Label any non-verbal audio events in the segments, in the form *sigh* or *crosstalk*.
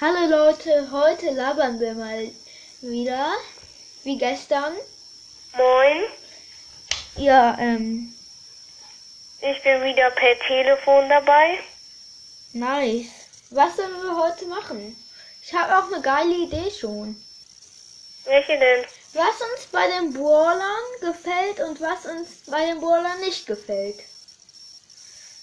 Hallo Leute, heute labern wir mal wieder, wie gestern. Moin, Ja, ähm, ich bin wieder per Telefon dabei. nice. Was sollen wir heute machen? Ich habe auch eine geile Idee schon. Welche denn? Was uns bei den Brawlern gefällt und was uns bei den Brawlern nicht gefällt.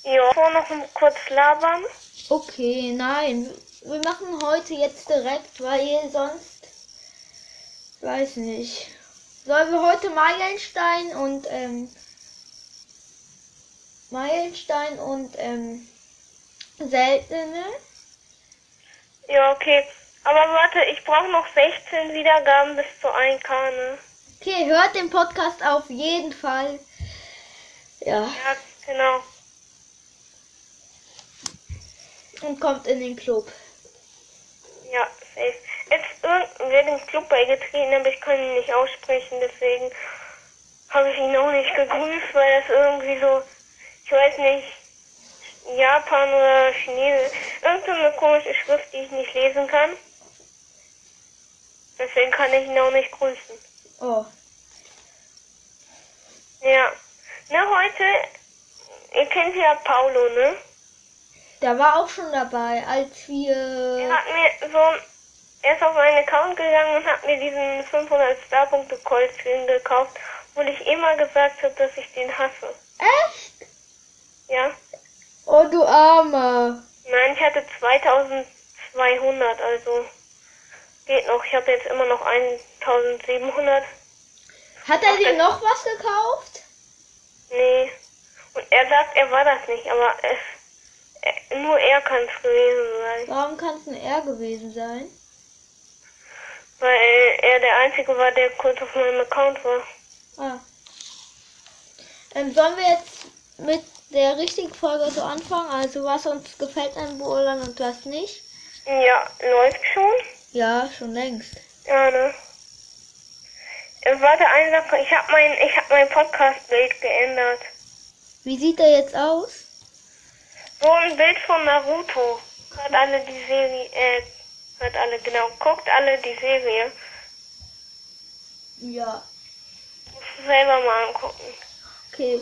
Ja, vor noch kurz labern. Okay, nein. Wir machen heute jetzt direkt, weil sonst. Weiß nicht. Sollen wir heute Meilenstein und ähm. Meilenstein und ähm. Seltene? Ja, okay. Aber warte, ich brauche noch 16 Wiedergaben bis zu 1K, ne? Okay, hört den Podcast auf jeden Fall. Ja, Ja, genau. und kommt in den Club. Ja, safe. Jetzt irgendwer den Club beigetreten, aber ich kann ihn nicht aussprechen, deswegen habe ich ihn auch nicht gegrüßt, weil das irgendwie so, ich weiß nicht, Japan oder Chinesisch, irgendeine komische Schrift, die ich nicht lesen kann. Deswegen kann ich ihn auch nicht grüßen. Oh, Ja. Na, heute, ihr kennt ja Paulo, ne? Der war auch schon dabei, als Er wir. hat mir so, er ist auf meinen Account gegangen und hat mir diesen 500 Starpunkte Cold Skin gekauft, wo ich immer gesagt habe, dass ich den hasse. Echt? Ja? Oh, du Arme. Nein, ich hatte 2200, also geht noch. Ich habe jetzt immer noch 1700. Hat er dir noch was gekauft? Nee. Und er sagt, er war das nicht, aber es, er, nur er kann es gewesen sein. Warum kann es ein R gewesen sein? Weil er der Einzige war, der kurz auf meinem Account war. Ah. Ähm, sollen wir jetzt mit der richtigen Folge so anfangen? Also was uns gefällt an Brawlern und was nicht? Ja, läuft schon. Ja, schon längst. Ja, ne? Äh, Warte, eine Sache. Ich habe mein, ich hab mein Podcast-Bild geändert. Wie sieht er jetzt aus? So ein Bild von Naruto. Hört alle die Serie, äh, hört alle, genau. Guckt alle die Serie. Ja. Muss selber mal angucken. Okay.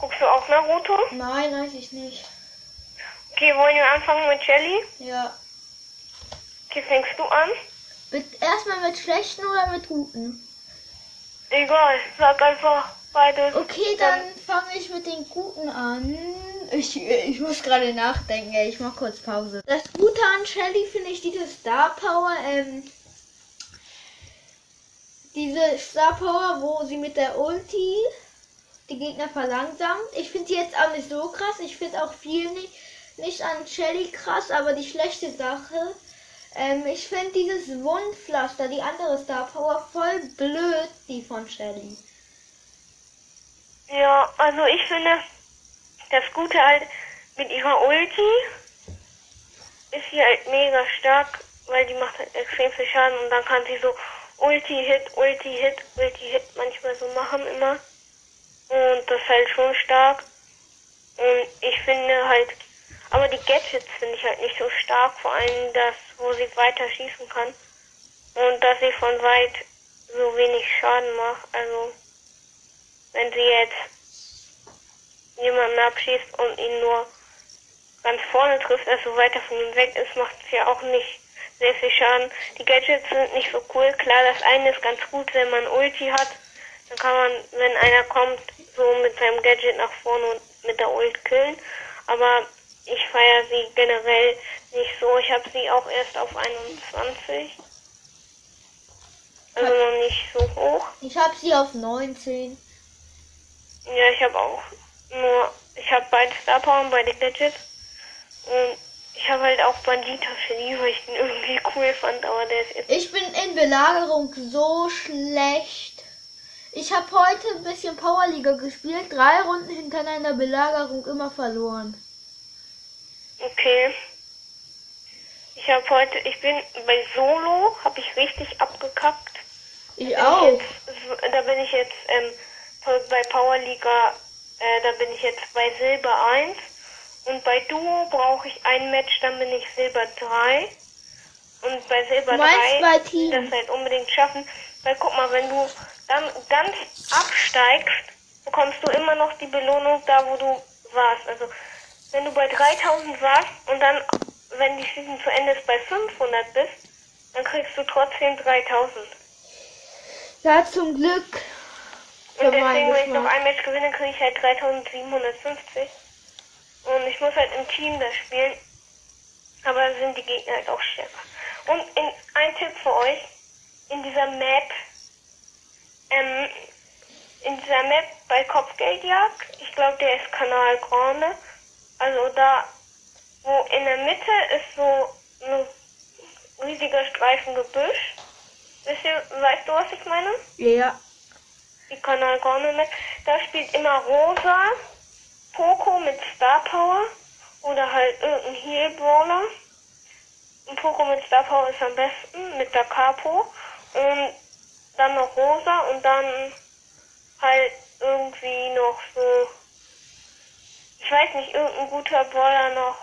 Guckst du auch Naruto? Nein, weiß ich nicht. Okay, wollen wir anfangen mit Jelly? Ja. Okay, fängst du an? Mit, erstmal mit schlechten oder mit guten? Egal, sag einfach beides. Okay, dann fange ich mit den guten an. Ich, ich muss gerade nachdenken, ich mach kurz Pause. Das Gute an Shelly finde ich diese Star Power, ähm, diese Star Power, wo sie mit der Ulti die Gegner verlangsamt. Ich finde sie jetzt auch nicht so krass. Ich finde auch viel nicht, nicht an Shelly krass, aber die schlechte Sache. Ähm, ich finde dieses Wundpflaster, die andere Star Power, voll blöd, die von Shelly. Ja, also ich finde, das Gute halt mit ihrer Ulti ist sie halt mega stark, weil die macht halt extrem viel Schaden und dann kann sie so Ulti-Hit, Ulti-Hit, Ulti-Hit manchmal so machen immer. Und das ist halt schon stark. Und ich finde halt, aber die Gadgets finde ich halt nicht so stark, vor allem das, wo sie weiter schießen kann. Und dass sie von weit so wenig Schaden macht. Also, wenn sie jetzt jemanden abschießt und ihn nur ganz vorne trifft, also weiter von ihm weg ist, macht es ja auch nicht sehr viel Schaden. Die Gadgets sind nicht so cool. Klar, das eine ist ganz gut, wenn man Ulti hat. Dann kann man, wenn einer kommt, so mit seinem Gadget nach vorne und mit der Ult killen. Aber ich feiere sie generell nicht so. Ich habe sie auch erst auf 21. Also noch nicht so hoch. Ich habe sie auf 19. Ja, ich habe auch nur, ich habe beide Star Power und beide Gadgets. Und ich habe halt auch Bandita Genie, weil ich den irgendwie *laughs* cool fand, aber der ist jetzt. Ich bin in Belagerung so schlecht. Ich habe heute ein bisschen Powerliga gespielt, drei Runden hintereinander Belagerung immer verloren. Okay. Ich habe heute, ich bin bei Solo, habe ich richtig abgekackt. Ich Bin auch. Jetzt, da bin ich jetzt ähm, bei Powerliga, äh, da bin ich jetzt bei Silber 1 Und bei Duo brauche ich ein Match, dann bin ich Silber 3. Und bei Silber Du meinst 3 bei will ich Team? das halt unbedingt schaffen. Weil guck mal, wenn du dann ganz absteigst, bekommst du immer noch die Belohnung da, wo du warst. Also wenn du bei 3000 warst und dann, wenn die Season zu Ende ist, bei 500 bist, dann kriegst du trotzdem 3000. Ja, zum Glück. Und deswegen, wenn ich noch ein Match gewinne, kriege ich halt 3750. Und ich muss halt im Team das spielen. Aber da sind die Gegner halt auch stärker. Und in, ein Tipp für euch. In dieser Map, ähm, in dieser Map bei Kopfgeldjagd, ich glaube, der ist Kanal Grande. Also da, wo in der Mitte ist so ein riesiger Streifen Gebüsch. Wisst ihr, weißt du, was ich meine? Ja. Die Kanal Gorne Map. Da spielt immer Rosa, Poco mit Star Power oder halt irgendein Heal Brawler. Und Poco mit Star Power ist am besten mit der Capo. Und dann noch Rosa und dann halt irgendwie noch so, ich weiß nicht, irgendein guter Brawler noch,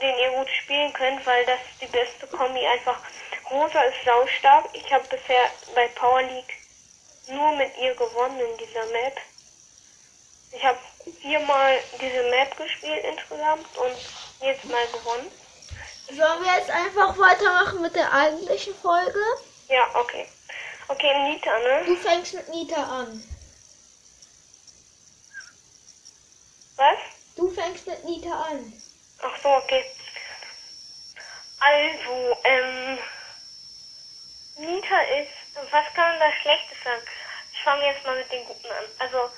den ihr gut spielen könnt, weil das ist die beste Kombi einfach. Rosa ist saustark. Ich habe bisher bei Power League nur mit ihr gewonnen in dieser Map. Ich habe viermal diese Map gespielt insgesamt und jedes Mal gewonnen. Sollen wir jetzt einfach weitermachen mit der eigentlichen Folge? Ja, okay. Okay, Nita, ne? Du fängst mit Nita an. Was? Du fängst mit Nita an. Ach so, okay. Also, ähm, Nita ist, was kann man da Schlechtes sagen? Ich fange jetzt mal mit den Guten an. Also,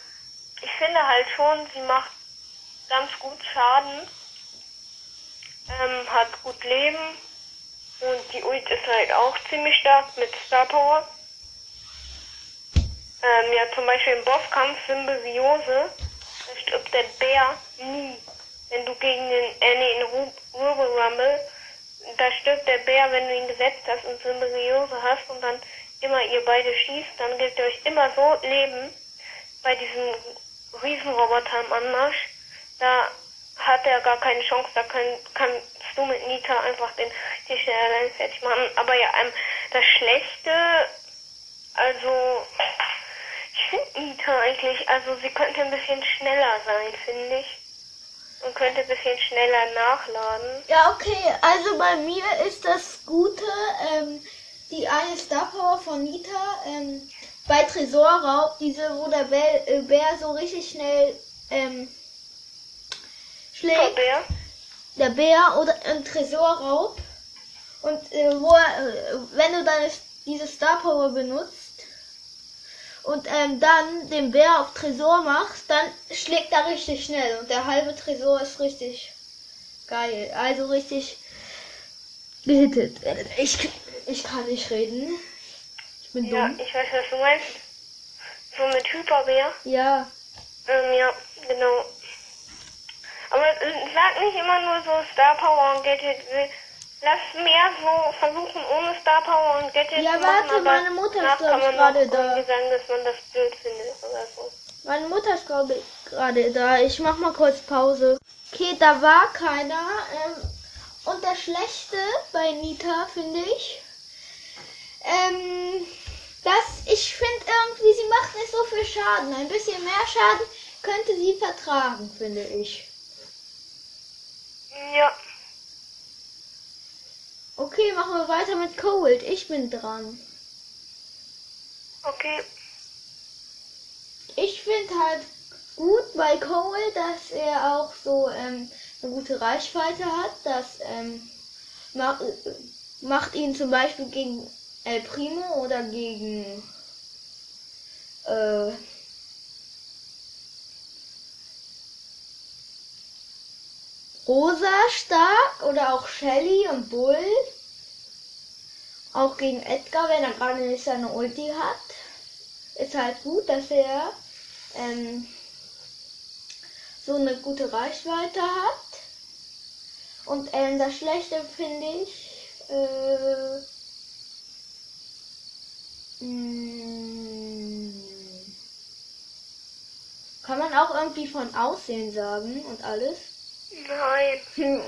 ich finde halt schon, sie macht ganz gut Schaden, ähm, hat gut Leben und die Ult ist halt auch ziemlich stark mit Star Power. Ähm, ja, zum Beispiel im Bosskampf Symbiose, da stirbt der Bär nie. Wenn du gegen den, äh, nee, in Rumble, da stirbt der Bär, wenn du ihn gesetzt hast und Symbiose hast und dann immer ihr beide schießt, dann gebt ihr euch immer so Leben bei diesem Riesenroboter im Anmarsch. Da hat er gar keine Chance, da kann, kannst du mit Nita einfach den richtig schnell fertig machen. Aber ja, ähm, das Schlechte, also ich finde Nita eigentlich, also sie könnte ein bisschen schneller sein, finde ich. Und könnte ein bisschen schneller nachladen. Ja, okay. Also bei mir ist das Gute, ähm, die eine Star Power von Nita, ähm, bei Tresorraub, diese, wo der Bär, äh, Bär so richtig schnell ähm, schlägt. Bär. der Bär oder ein Tresorraub. Und äh, wo er, äh, wenn du deine diese Star Power benutzt und ähm, dann den Bär auf Tresor machst, dann schlägt er richtig schnell und der halbe Tresor ist richtig geil. Also richtig gehittet. Ich, ich kann nicht reden. Ich bin Ja, dumm. ich weiß, was du meinst. So mit Hyperbär. Ja. Ähm, ja, genau. Aber sag nicht immer nur so Star Power und Gadget. Lass mehr so versuchen ohne Star Power und Gadget Ja, zu machen, warte, aber meine Mutter ist, ich, gerade da. irgendwie sagen, dass man das blöd findet oder so. Meine Mutter ist glaube ich gerade da. Ich mach mal kurz Pause. Okay, da war keiner. Ähm, und das Schlechte bei Nita finde ich, ähm, dass ich finde irgendwie, sie macht nicht so viel Schaden. Ein bisschen mehr Schaden könnte sie vertragen, finde ich. Ja, Okay, machen wir weiter mit Cold. Ich bin dran. okay. Ich finde halt gut bei Cole, dass er auch so ähm, eine gute Reichweite hat. Das ähm, macht, macht ihn zum Beispiel gegen El Primo oder gegen äh, Rosa stark oder auch Shelly und Bull. Auch gegen Edgar, wenn er gerade nicht seine Ulti hat ist halt gut, dass er ähm, so eine gute Reichweite hat. Und ähm, das Schlechte finde ich, äh, mh, kann man auch irgendwie von Aussehen sagen und alles. Nein. Hm,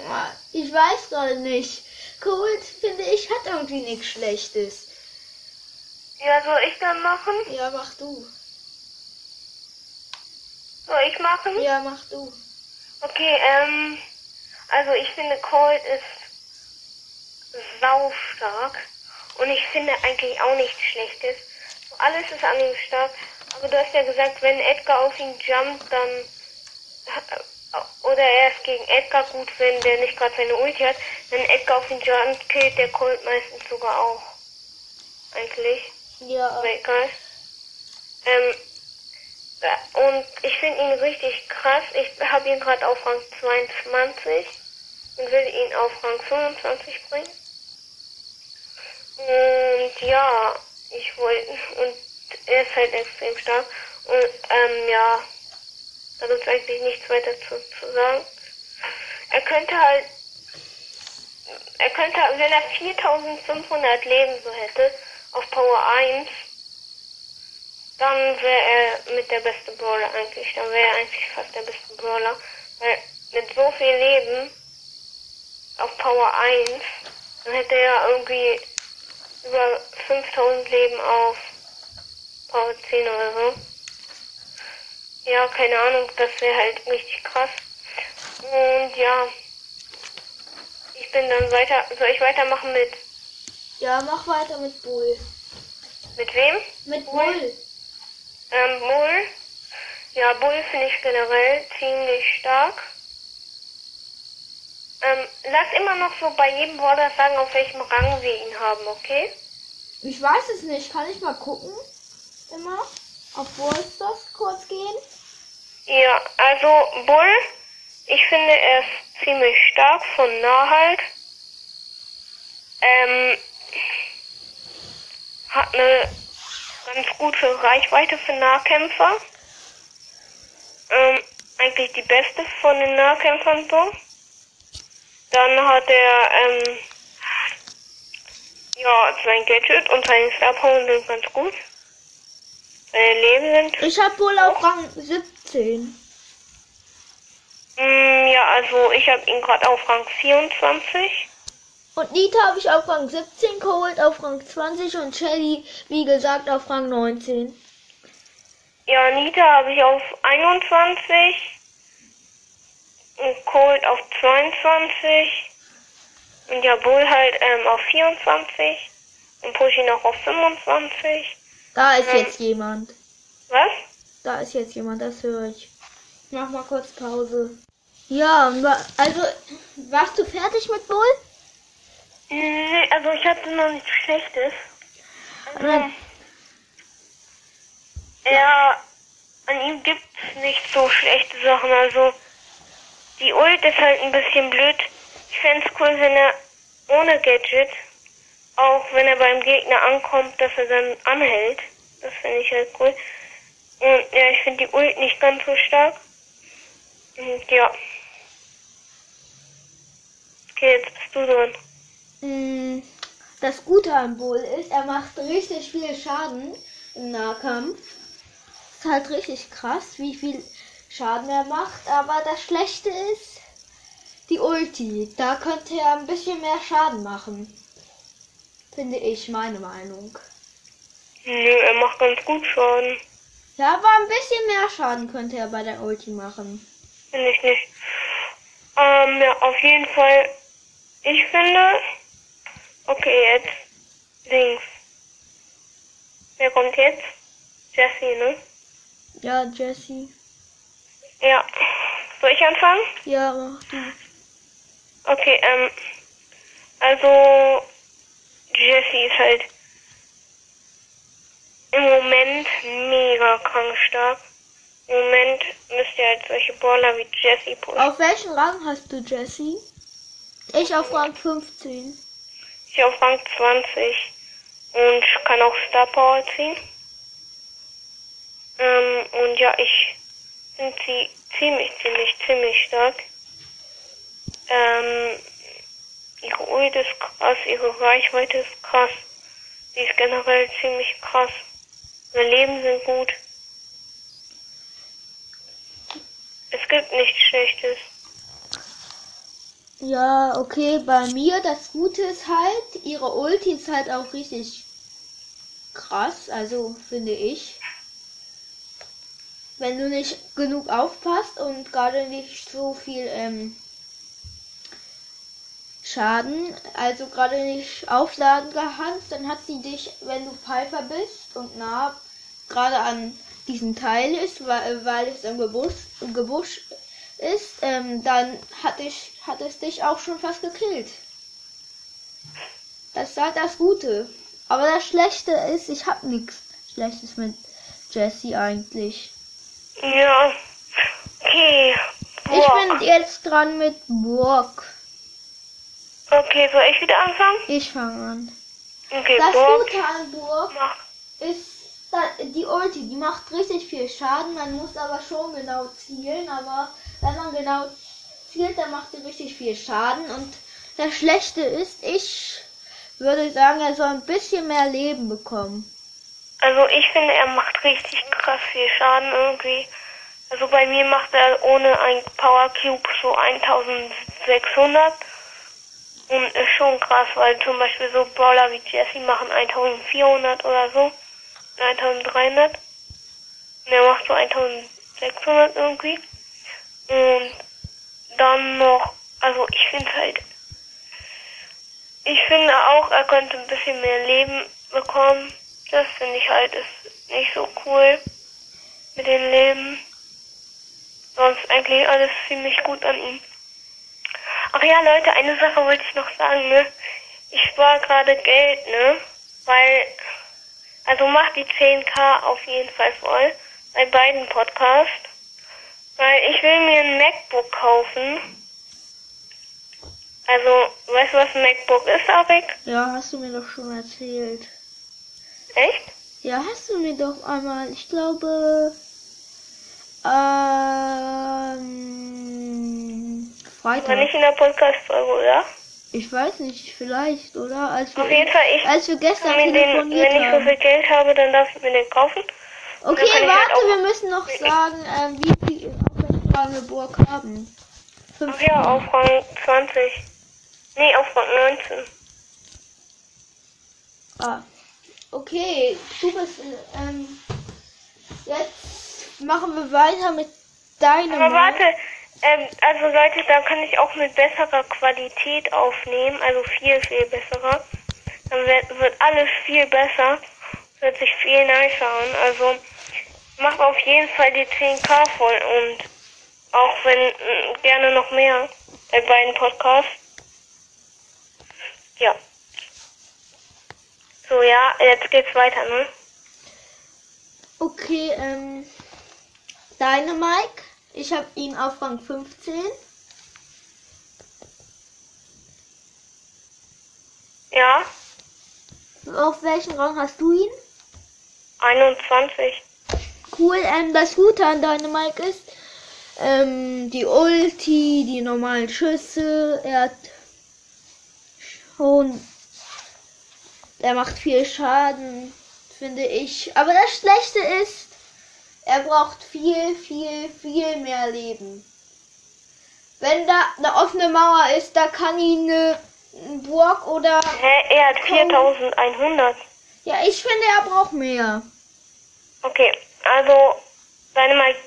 Ich weiß gerade nicht. Cold, finde ich, hat irgendwie nichts Schlechtes. Ja, soll ich dann machen? Ja, mach du. Soll ich machen? Ja, mach du. Okay, ähm, also ich finde Cold ist saustark und ich finde eigentlich auch nichts Schlechtes. Alles ist an ihm stark, aber du hast ja gesagt, wenn Edgar auf ihn jumpt, dann oder er ist gegen Edgar gut, wenn der nicht gerade seine Ulti hat. Wenn Edgar auf ihn jumpt, killt der Colt meistens sogar auch. Eigentlich. Ja. Aber egal. Ähm, ja, und ich finde ihn richtig krass. Ich habe ihn gerade auf Rang 22 und will ihn auf Rang 25 bringen. Und ja, ich wollte, und er ist halt extrem stark. Und ähm, ja, da gibt es eigentlich nichts weiter zu, zu sagen. Er könnte halt, er könnte, wenn er 4500 Leben so hätte, auf Power 1, dann wäre er mit der beste Brawler eigentlich. Dann wäre er eigentlich fast der beste Brawler. Weil mit so viel Leben auf Power 1, dann hätte er irgendwie über 5000 Leben auf Power 10 oder so. Ja, keine Ahnung, das wäre halt richtig krass. Und ja, ich bin dann weiter, soll ich weitermachen mit, Ja, mach weiter mit Bull. mit wem? Mit Bull. Bull. Ähm, Bull. Ja, Bull finde ich generell ziemlich stark. Ähm, lass immer noch so bei jedem Brawler sagen, auf welchem Rang wir ihn haben, okay? Ich weiß es nicht. Kann ich mal gucken? Immer? Auf Ballstars kurz gehen? Ja, also Bull, ich finde er ist ziemlich stark von nah halt. Ähm, hat eine ganz gute Reichweite für Nahkämpfer. Ähm, eigentlich die beste von den Nahkämpfern so. Dann hat er, ähm, ja, sein Gadget und seine Star Power sind ganz gut. Seine Leben sind Ich hab Bull auf Rang 17. Mm, ja, also ich habe ihn gerade auf Rang 24. Und Nita habe ich auf Rang 17 geholt, auf Rang 20 und Shelly, wie gesagt, auf Rang 19. Ja, Nita habe ich auf 21. Und Colt auf 22. Und ja, Bull halt ähm, auf 24. Und Pushy noch auf 25. Da ist Ähm. jetzt jemand. Was? Da ist jetzt jemand, das höre ich. Ich mach mal kurz Pause. Ja, also, warst du fertig mit Bull? Nee, also ich hatte noch nichts Schlechtes. Also, Nein. ja, an ihm gibt's nicht so schlechte Sachen. Also, die Ult ist halt ein bisschen blöd. Ich fänd's cool, wenn er ohne Gadget, auch wenn er beim Gegner ankommt, dass er dann anhält. Das finde ich halt cool. Und ja, ich finde die Ult nicht ganz so stark. Und ja. Okay, jetzt bist du dran. Mm, Das Gute an Bull ist, er macht richtig viel Schaden im Nahkampf. Ist halt richtig krass, wie viel Schaden er macht. Aber das Schlechte ist die Ulti. Da könnte er ein bisschen mehr Schaden machen. Finde ich, meine Meinung. Nö, er macht ganz gut Schaden. Ja, aber ein bisschen mehr Schaden könnte er bei der Ulti machen. Finde ich nicht. Ähm, ja, auf jeden Fall. Ich finde. Okay, jetzt. Links. Wer kommt jetzt? Jessie, ne? Ja, Jesse. Ja. Soll ich anfangen? Ja, mach du. Okay, ähm. Also. Jessie ist halt. Im Moment mega krank stark. Im Moment müsst ihr halt solche Brawler wie Jessie pushen. Auf welchen Rang hast du, Jesse? Ich auf Rang 15. Ich auf Rang 20 und kann auch Star Power ziehen. Ähm, und ja, ich finde sie ziemlich, ziemlich, ziemlich stark. Ähm, ihre Ult ist krass, ihre Reichweite ist krass. Sie ist generell ziemlich krass. Ihre Leben sind gut. Es gibt nichts Schlechtes. Ja, okay, bei mir das Gute ist halt, ihre Ulti ist halt auch richtig krass, also finde ich. Wenn du nicht genug aufpasst und gerade nicht so viel ähm, Schaden, also gerade nicht aufladen kannst, dann hat sie dich, wenn du Piper bist und nah gerade an diesem Teil ist, weil, weil es im Gebüsch, im Gebüsch ist, ähm, dann hat, ich, hat es dich auch schon fast gekillt. Das ist halt das Gute. Aber das Schlechte ist, ich hab nichts Schlechtes mit Jesse eigentlich. Ja. Okay. Ich Boah. bin jetzt dran mit Burg. Okay, soll ich wieder anfangen? Ich fange an. Okay, Das Burg. Gute an Burg ist die Ulti, die macht richtig viel Schaden. Man muss aber schon genau zielen. Aber wenn man genau zielt, dann macht sie richtig viel Schaden. Und das Schlechte ist, ich würde sagen, er soll ein bisschen mehr Leben bekommen. Also ich finde, er macht richtig krass viel Schaden irgendwie. Also bei mir macht er ohne ein Power Cube so 1600. Und ist schon krass, weil zum Beispiel so Brawler wie Jesse machen 1400 oder so. 1300. Und er macht so 1600 irgendwie. Und dann noch, also ich finde halt, ich finde auch, er könnte ein bisschen mehr Leben bekommen. Das finde ich halt ist nicht so cool mit dem Leben. Sonst eigentlich alles ziemlich gut an ihm. Ach ja, Leute, eine Sache wollte ich noch sagen, ne? Ich spare gerade Geld, ne? Weil, also macht die 10k auf jeden Fall voll. Bei beiden Podcasts. Weil ich will mir ein MacBook kaufen. Also, weißt du, was ein MacBook ist, Arik? Ja, hast du mir doch schon erzählt. Echt? Ja, hast du mir doch einmal, ich glaube, ähm, Freitag. nicht in der Podcast-Folge, oder? Ich weiß nicht, vielleicht, oder? Als wir, Auf jeden Fall, ich, als wir gestern wenn, den, telefoniert wenn ich so viel Geld habe, dann darf ich mir den kaufen. Okay, halt warte, auch- wir müssen noch sagen, ähm, wie viel wir Burg haben. Fünf Ach ja, auf Rang 20. Nee, auf Rang 19. Ah. Okay, du bist, ähm, jetzt machen wir weiter mit deinem. Aber warte, ähm, also Leute, da kann ich auch mit besserer Qualität aufnehmen, also viel, viel besserer. Dann wird, wird alles viel besser, wird sich viel nicer an. Also mach auf jeden Fall die 10k voll und auch wenn mm, gerne noch mehr bei beiden Podcasts. Ja. So, ja, jetzt geht's weiter, ne? Okay, ähm, deine Mike. Ich habe ihn auf Rang 15. Ja, Auf welchen Rang hast du ihn? 21. Cool, ähm, das Gute an Dynamite ist, ähm, die Ulti, die normalen Schüsse, er hat schon, er macht viel Schaden, finde ich. Aber das Schlechte ist, er braucht viel, viel, viel mehr Leben. Wenn da eine offene Mauer ist, da kann ihn eine Burg oder, Hä, er hat 4100. ja, ich finde, er braucht mehr. Okay, also Dynamite,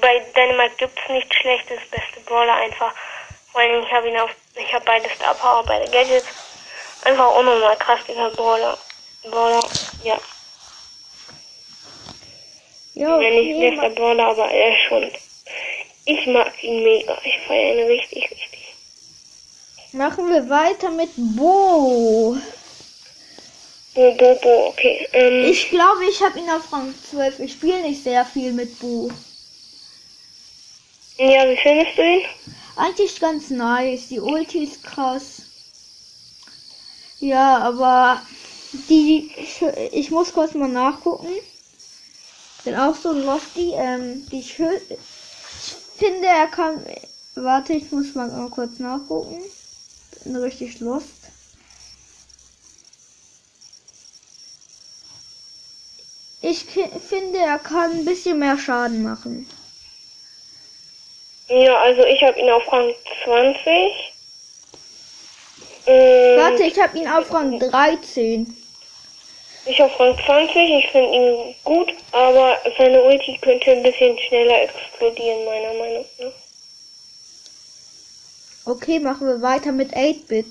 bei Dynamite gibt's nichts schlechtes, beste Brawler einfach. Vor allem ich habe ihn auf, ich habe beide Star Power, beide Gadgets. Einfach unnormal krass, dieser Brawler. Brawler, ja. Ja, ja nicht okay, bester Brawler, aber er ist schon. Ich mag ihn mega. Ich feiere ihn richtig, richtig. Machen wir weiter mit Bo. Bo, Bo, Bo, okay. Ähm, Ich glaube, ich habe ihn auf Rang 12. Ich spiele nicht sehr viel mit Bo. ja, wie findest du ihn? Eigentlich ganz nice. Die Ulti ist krass. Ja, aber die. Ich, ich muss kurz mal nachgucken. Bin auch so ein Lofty. Ähm, die Schö Ich finde, er kann. Warte, ich muss mal kurz nachgucken. Bin richtig lost. Ich finde, er kann ein bisschen mehr Schaden machen. Ja, also ich habe ihn auf Rang 20. Ähm, Warte, ich habe ihn auf Rang 13. Ich auf Rang 20, ich finde ihn gut, aber seine Ulti könnte ein bisschen schneller explodieren, meiner Meinung nach. Okay, machen wir weiter mit 8-Bit.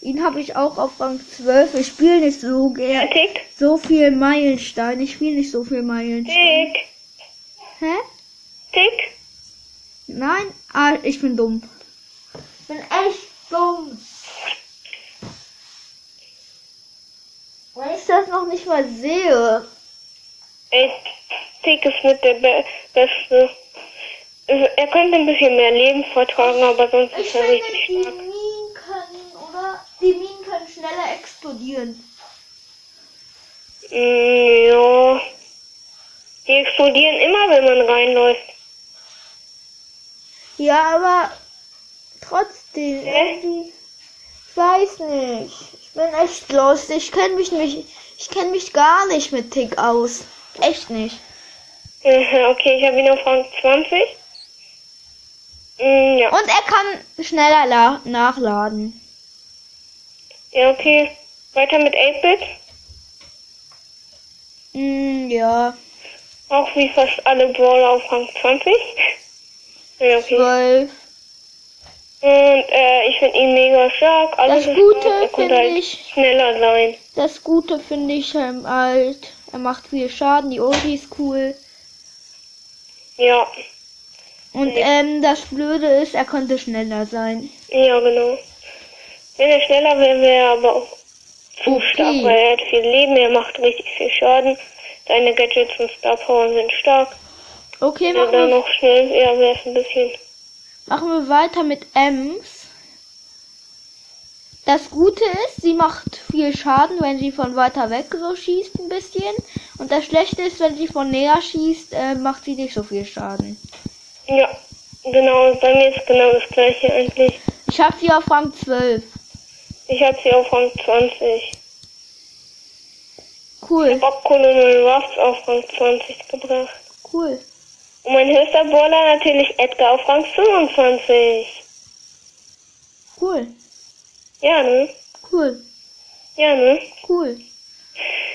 Ihn habe ich auch auf Rang 12. Ich spiele nicht so gern. Tick, So viel Meilenstein. Ich spiele nicht so viel Meilenstein. tick, Hä? tick. Nein? Ah, ich bin dumm. Ich bin echt dumm. Wenn ich das noch nicht mal sehe. Ey, Tick ist mit der Be Beste. Er könnte ein bisschen mehr Leben vertragen, aber sonst Ich ist er finde, richtig die stark. Minen können, oder? Die Minen können schneller explodieren. Mm, ja. Die explodieren immer, wenn man reinläuft. Ja, aber trotzdem, irgendwie, ich weiß nicht. Ich bin echt lost. Ich kenne mich nicht, ich kenne mich gar nicht mit Tick aus. Echt nicht. Okay, ich habe ihn auf Rang 20. Mm, ja. Und er kann schneller la- nachladen. Ja, okay. Weiter mit 8-Bit. Mm, ja, Auch wie fast alle Brawler auf Rang 20. *laughs* Ja, okay. 12. Und äh, ich finde ihn mega stark. Alles Das Gute. Er finde halt ich- schneller sein. Das Gute finde ich ähm, halt, er macht viel Schaden, die Ulti ist cool. Ja, Und ähm, das Blöde ist, er könnte schneller sein. ja, genau. Wenn er schneller wäre, wäre er aber auch zu Okay. stark, weil er hat viel Leben, er macht richtig viel Schaden. Seine Gadgets und Star Power sind stark. Okay, Wenn er machen dann noch schnell wäre, wäre es ein bisschen. Machen wir weiter mit Ems. Das Gute ist, sie macht viel Schaden, wenn sie von weiter weg so schießt ein bisschen. Und das Schlechte ist, wenn sie von näher schießt, äh, macht sie nicht so viel Schaden. Ja, genau. Bei mir ist genau das gleiche eigentlich. Ich habe sie auf Rang 12. Ich habe sie auf Rang 20. Cool, Ich habe Colonel Ruffs auf Rang 20 gebracht. cool. Und mein höchster Brawler natürlich Edgar auf Rang 25. Cool, Ja, ne? cool, Ja, ne? cool.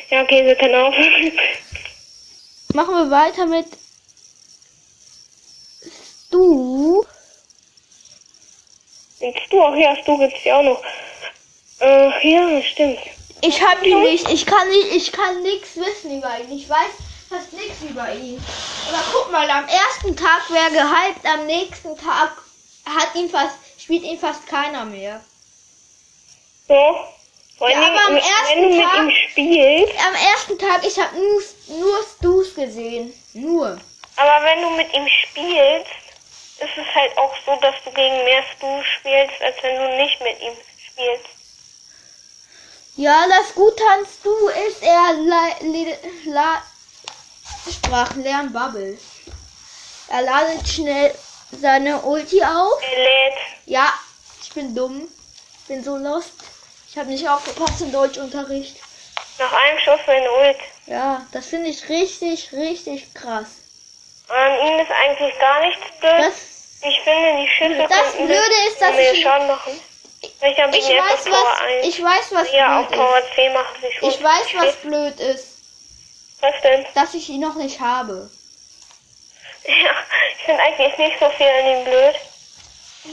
Ja, okay, wir können aufhören. Machen wir weiter mit Stu. Und Stu, ach ja, Stu gibt's ja auch noch. Ach ja, stimmt. Ich hab ihn nicht, ich kann nicht, ich kann nichts wissen über ihn. Ich weiß fast nichts über ihn. Aber guck mal, am ersten Tag wäre gehypt, am nächsten Tag hat ihn fast, spielt ihn fast keiner mehr. So. Vor Ja, aber am wenn ersten du mit Tag- ihm spielst, Am ersten Tag, ich habe nur, nur Stus gesehen. Nur. aber wenn du mit ihm spielst, ist es halt auch so, dass du gegen mehr Stu spielst, als wenn du nicht mit ihm spielst. Ja, das Gute an Stu ist, er la, Sprachenlernen Bubble. Er ladet schnell seine Ulti auf. Er lädt. Ja, ich bin dumm. Bin so lost. Ich habe nicht aufgepasst im Deutschunterricht. Nach einem Schuss seine Ult. Ja, das finde ich richtig, richtig krass. An ihm ist eigentlich gar nichts blöd. Das, Ich finde, die Schüsse Das Blöde ist, dass ich- Schaden machen. Ich ich weiß was, 1. ich weiß was blöd Power 10 machen sie ist. Ich weiß was blöd ist, Was denn? dass ich ihn noch nicht habe. *laughs* Ja, ich finde eigentlich nicht so viel an ihm blöd.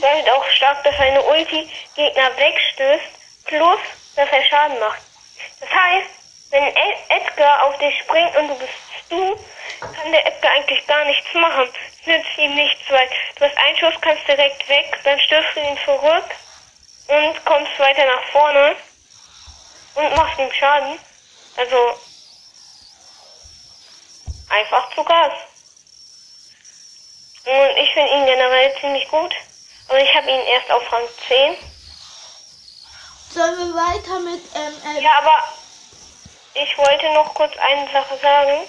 Halt auch stark, dass seine Ulti Gegner wegstößt, plus, dass er Schaden macht. Das heißt, wenn Ed Edgar auf dich springt und du bist du, kann der Edgar eigentlich gar nichts machen. Es nützt ihm nichts, weil du hast einen Schuss, kannst direkt weg, dann stößt du ihn zurück und kommst weiter nach vorne und machst ihm Schaden. Also, einfach zu Gas. Und ich finde ihn generell ziemlich gut. Aber ich habe ihn erst auf Rang 10. Sollen wir weiter mit ähm, ähm, Ja, aber ich wollte noch kurz eine Sache sagen.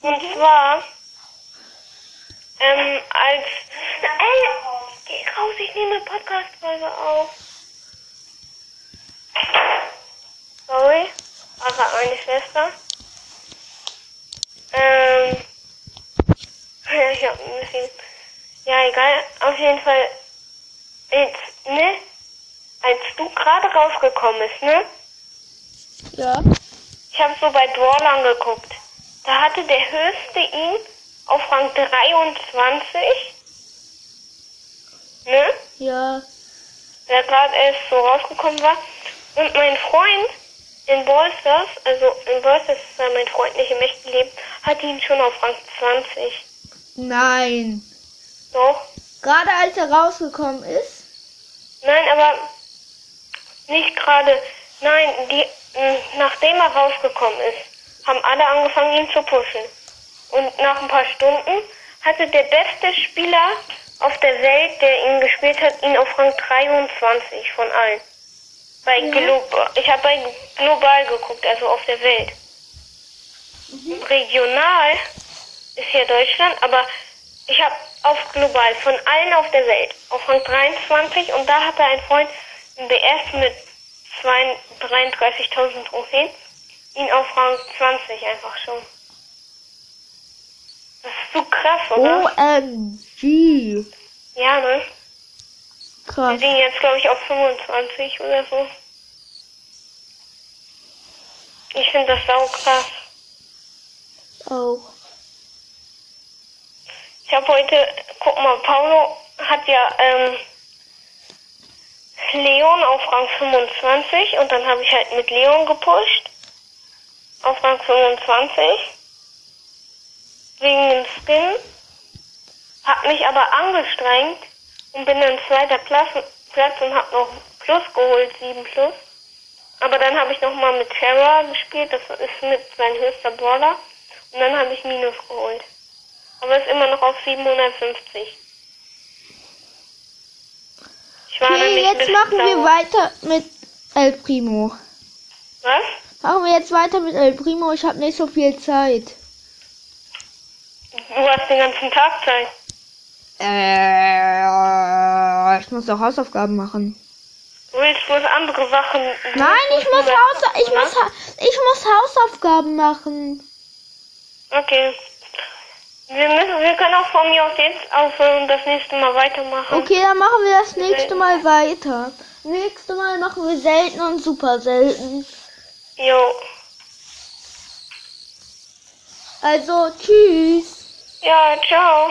Und zwar, ähm, als... Ey, geh raus, ich nehme Podcast-Folge auf. Sorry, gerade meine Schwester. Ähm, ja, ich hab ein bisschen... Ja, egal, auf jeden Fall... Jetzt, ne? als du gerade rausgekommen bist, ne? Ja. Ich habe so bei Brawlern geguckt. Da hatte der höchste ihn auf Rang 23. Ne? Ja. Der gerade erst so rausgekommen war. Und mein Freund in Ballstars, also in Ballstars ist mein Freund nicht im echten Leben, hat ihn schon auf Rang 20. Nein. Doch. Gerade als er rausgekommen ist. Nein, aber nicht gerade. Nein, die, mh, nachdem er rausgekommen ist, haben alle angefangen, ihn zu pushen. Und nach ein paar Stunden hatte der beste Spieler auf der Welt, der ihn gespielt hat, ihn auf Rang 23 von allen. Bei Ja. Global. Ich habe bei Global geguckt, also auf der Welt. Regional ist hier Deutschland, aber ich habe auf Global von allen auf der Welt auf Rang 23 und da hatte ein Freund im BS mit 2 33.000 Trophäen ihn auf Rang 20 einfach schon. Das ist so krass, oder? OMG. Ja, ne? Wir Krass. sind jetzt, glaube ich, auf 25 oder so. Ich finde das sau krass. Auch. Ich habe heute, guck mal, Paulo hat ja ähm, Leon auf Rang 25 und dann habe ich halt mit Leon gepusht auf Rang 25 wegen dem Skin. Hab mich aber angestrengt und bin dann zweiter Platz, Platz und hab noch Plus geholt, 7 Plus. Aber dann habe ich nochmal mit Terra gespielt, das ist mit sein höchster Brawler. Und dann habe ich Minus geholt. Aber ist immer noch auf 750. Ich war Okay, jetzt machen wir sauer. weiter mit El Primo. Was? Machen wir jetzt weiter mit El Primo. Ich habe nicht so viel Zeit. Du hast den ganzen Tag Zeit. Äh, ich muss auch Hausaufgaben machen. Willst bloß andere Sachen. Nein, ich muss, Haus ich, muss, ich muss Hausaufgaben machen. Okay. Wir müssen, wir können auch von mir aus jetzt aufhören und das nächste Mal weitermachen. Okay, dann machen wir das nächste Mal weiter. Nächste Mal machen wir selten und super selten. Jo. Also, tschüss. Ja, ciao.